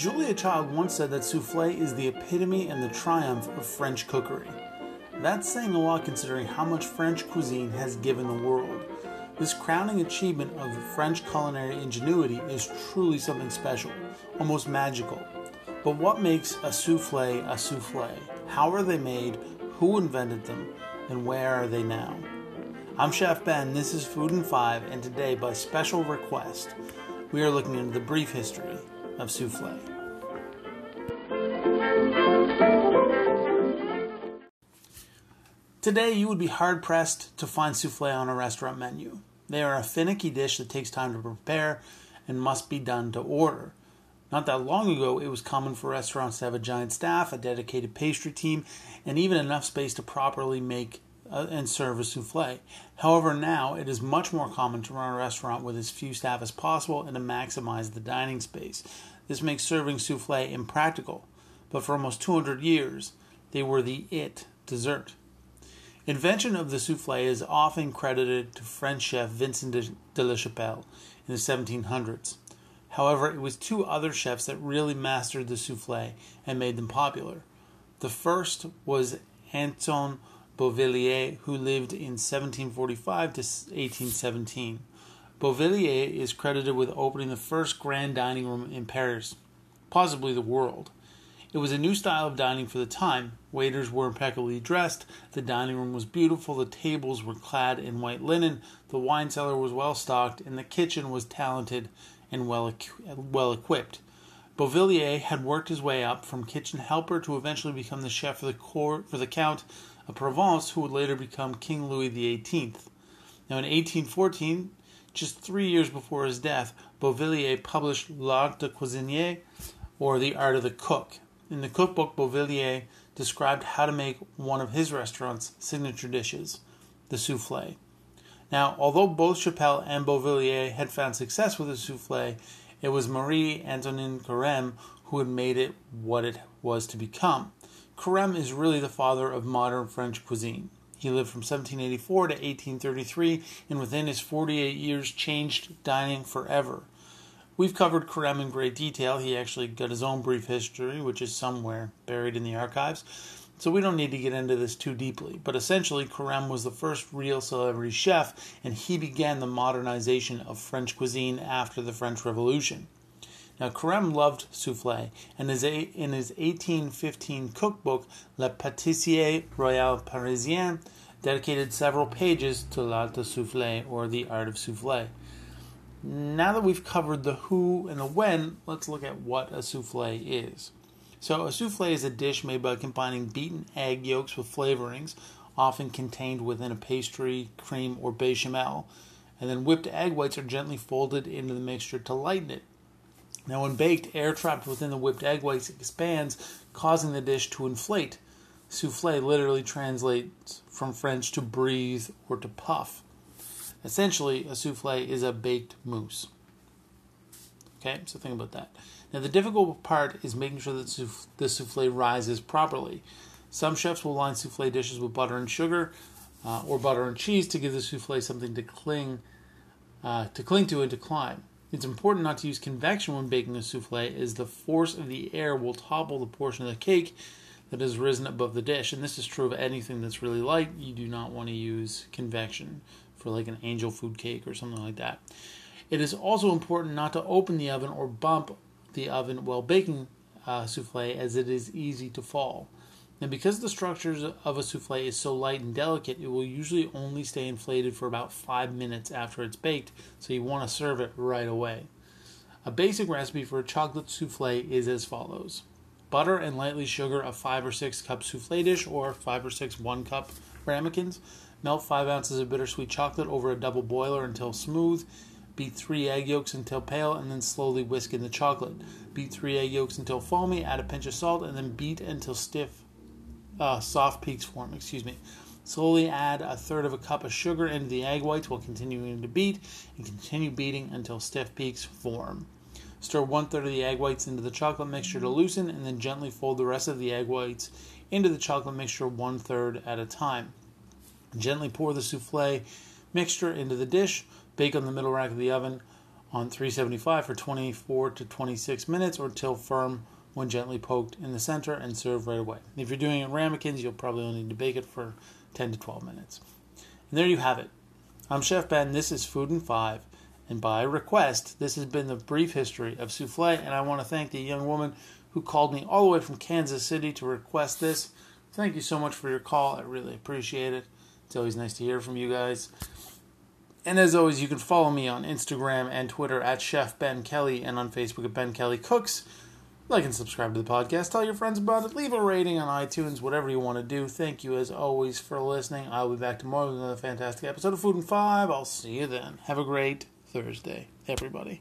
Julia Child once said that souffle is the epitome and the triumph of French cookery. That's saying a lot considering how much French cuisine has given the world. This crowning achievement of French culinary ingenuity is truly something special, almost magical. But what makes a souffle a souffle? How are they made? Who invented them? And where are they now? I'm Chef Ben, this is Food in 5, and today, by special request, we are looking into the brief history of souffle. Today, you would be hard pressed to find souffle on a restaurant menu. They are a finicky dish that takes time to prepare and must be done to order. Not that long ago, it was common for restaurants to have a giant staff, a dedicated pastry team, and even enough space to properly make uh, and serve a souffle. However, now it is much more common to run a restaurant with as few staff as possible and to maximize the dining space. This makes serving souffle impractical, but for almost 200 years, they were the it dessert. Invention of the souffle is often credited to French chef Vincent de, la Chapelle in the 1700s. However, it was two other chefs that really mastered the souffle and made them popular. The first was Anton Beauvillier, who lived in 1745 to 1817. Beauvillier is credited with opening the first grand dining room in Paris, possibly the world. It was a new style of dining for the time. Waiters were impeccably dressed, the dining room was beautiful, the tables were clad in white linen, the wine cellar was well stocked, and the kitchen was talented and well, well equipped. Beauvillier had worked his way up from kitchen helper to eventually become the chef for the court for the Count of Provence, who would later become King Louis XVIII. Now, in 1814, just three years before his death, Beauvillier published L'Art de Cuisinier, or The Art of the Cook, in the cookbook, Beauvillier described how to make one of his restaurant's signature dishes, the souffle. Now, although both Chapelle and Beauvillier had found success with the souffle, it was Marie Antoine Carême who had made it what it was to become. Carême is really the father of modern French cuisine. He lived from 1784 to 1833 and within his 48 years changed dining forever. We've covered Carême in great detail. He actually got his own brief history, which is somewhere buried in the archives. So we don't need to get into this too deeply. But essentially, Carême was the first real celebrity chef, and he began the modernization of French cuisine after the French Revolution. Now, Carême loved souffle, and in his 1815 cookbook, Le Pâtissier Royal Parisien, dedicated several pages to l'art de souffle, or the art of souffle. Now that we've covered the who and the when, let's look at what a souffle is. So, a souffle is a dish made by combining beaten egg yolks with flavorings, often contained within a pastry, cream, or bechamel, and then whipped egg whites are gently folded into the mixture to lighten it. Now, when baked, air trapped within the whipped egg whites expands, causing the dish to inflate. Souffle literally translates from French to breathe or to puff. Essentially, a souffle is a baked mousse. Okay, so think about that. Now, the difficult part is making sure that the souffle rises properly. Some chefs will line souffle dishes with butter and sugar, uh, or butter and cheese to give the souffle something to cling uh, to cling to and to climb. It's important not to use convection when baking a souffle, as the force of the air will topple the portion of the cake that has risen above the dish. And this is true of anything that's really light. You do not want to use convection for like an angel food cake or something like that. It is also important not to open the oven or bump the oven while baking uh, souffle, as it is easy to fall. And because the structure of a souffle is so light and delicate, it will usually only stay inflated for about five minutes after it's baked, so you want to serve it right away. A basic recipe for a chocolate souffle is as follows butter and lightly sugar a 5 or 6 cup souffle dish, or 5 or 6 1 cup ramekins. Melt 5 ounces of bittersweet chocolate over a double boiler until smooth. Beat 3 egg yolks until pale and then slowly whisk in the chocolate. Beat 3 egg yolks until foamy, add a pinch of salt, and then beat until stiff, uh, soft peaks form. Excuse me. Slowly add a third of a cup of sugar into the egg whites while continuing to beat, and continue beating until stiff peaks form. Stir one third of the egg whites into the chocolate mixture to loosen, and then gently fold the rest of the egg whites into the chocolate mixture one third at a time. Gently pour the souffle mixture into the dish. Bake on the middle rack of the oven on 375 for 24 to 26 minutes or till firm when gently poked in the center and serve right away. If you're doing it ramekins, you'll probably only need to bake it for 10 to 12 minutes. And there you have it. I'm Chef Ben. This is Food in 5. And by request, this has been the brief history of souffle. And I want to thank the young woman who called me all the way from Kansas City to request this. Thank you so much for your call. I really appreciate it. It's always nice to hear from you guys. And as always, you can follow me on Instagram and Twitter at Chef Ben Kelly and on Facebook at Ben Kelly Cooks. Like and subscribe to the podcast. Tell your friends about it. Leave a rating on iTunes, whatever you want to do. Thank you as always for listening. I'll be back tomorrow with another fantastic episode of Food in Five. I'll see you then. Have a great Thursday, everybody.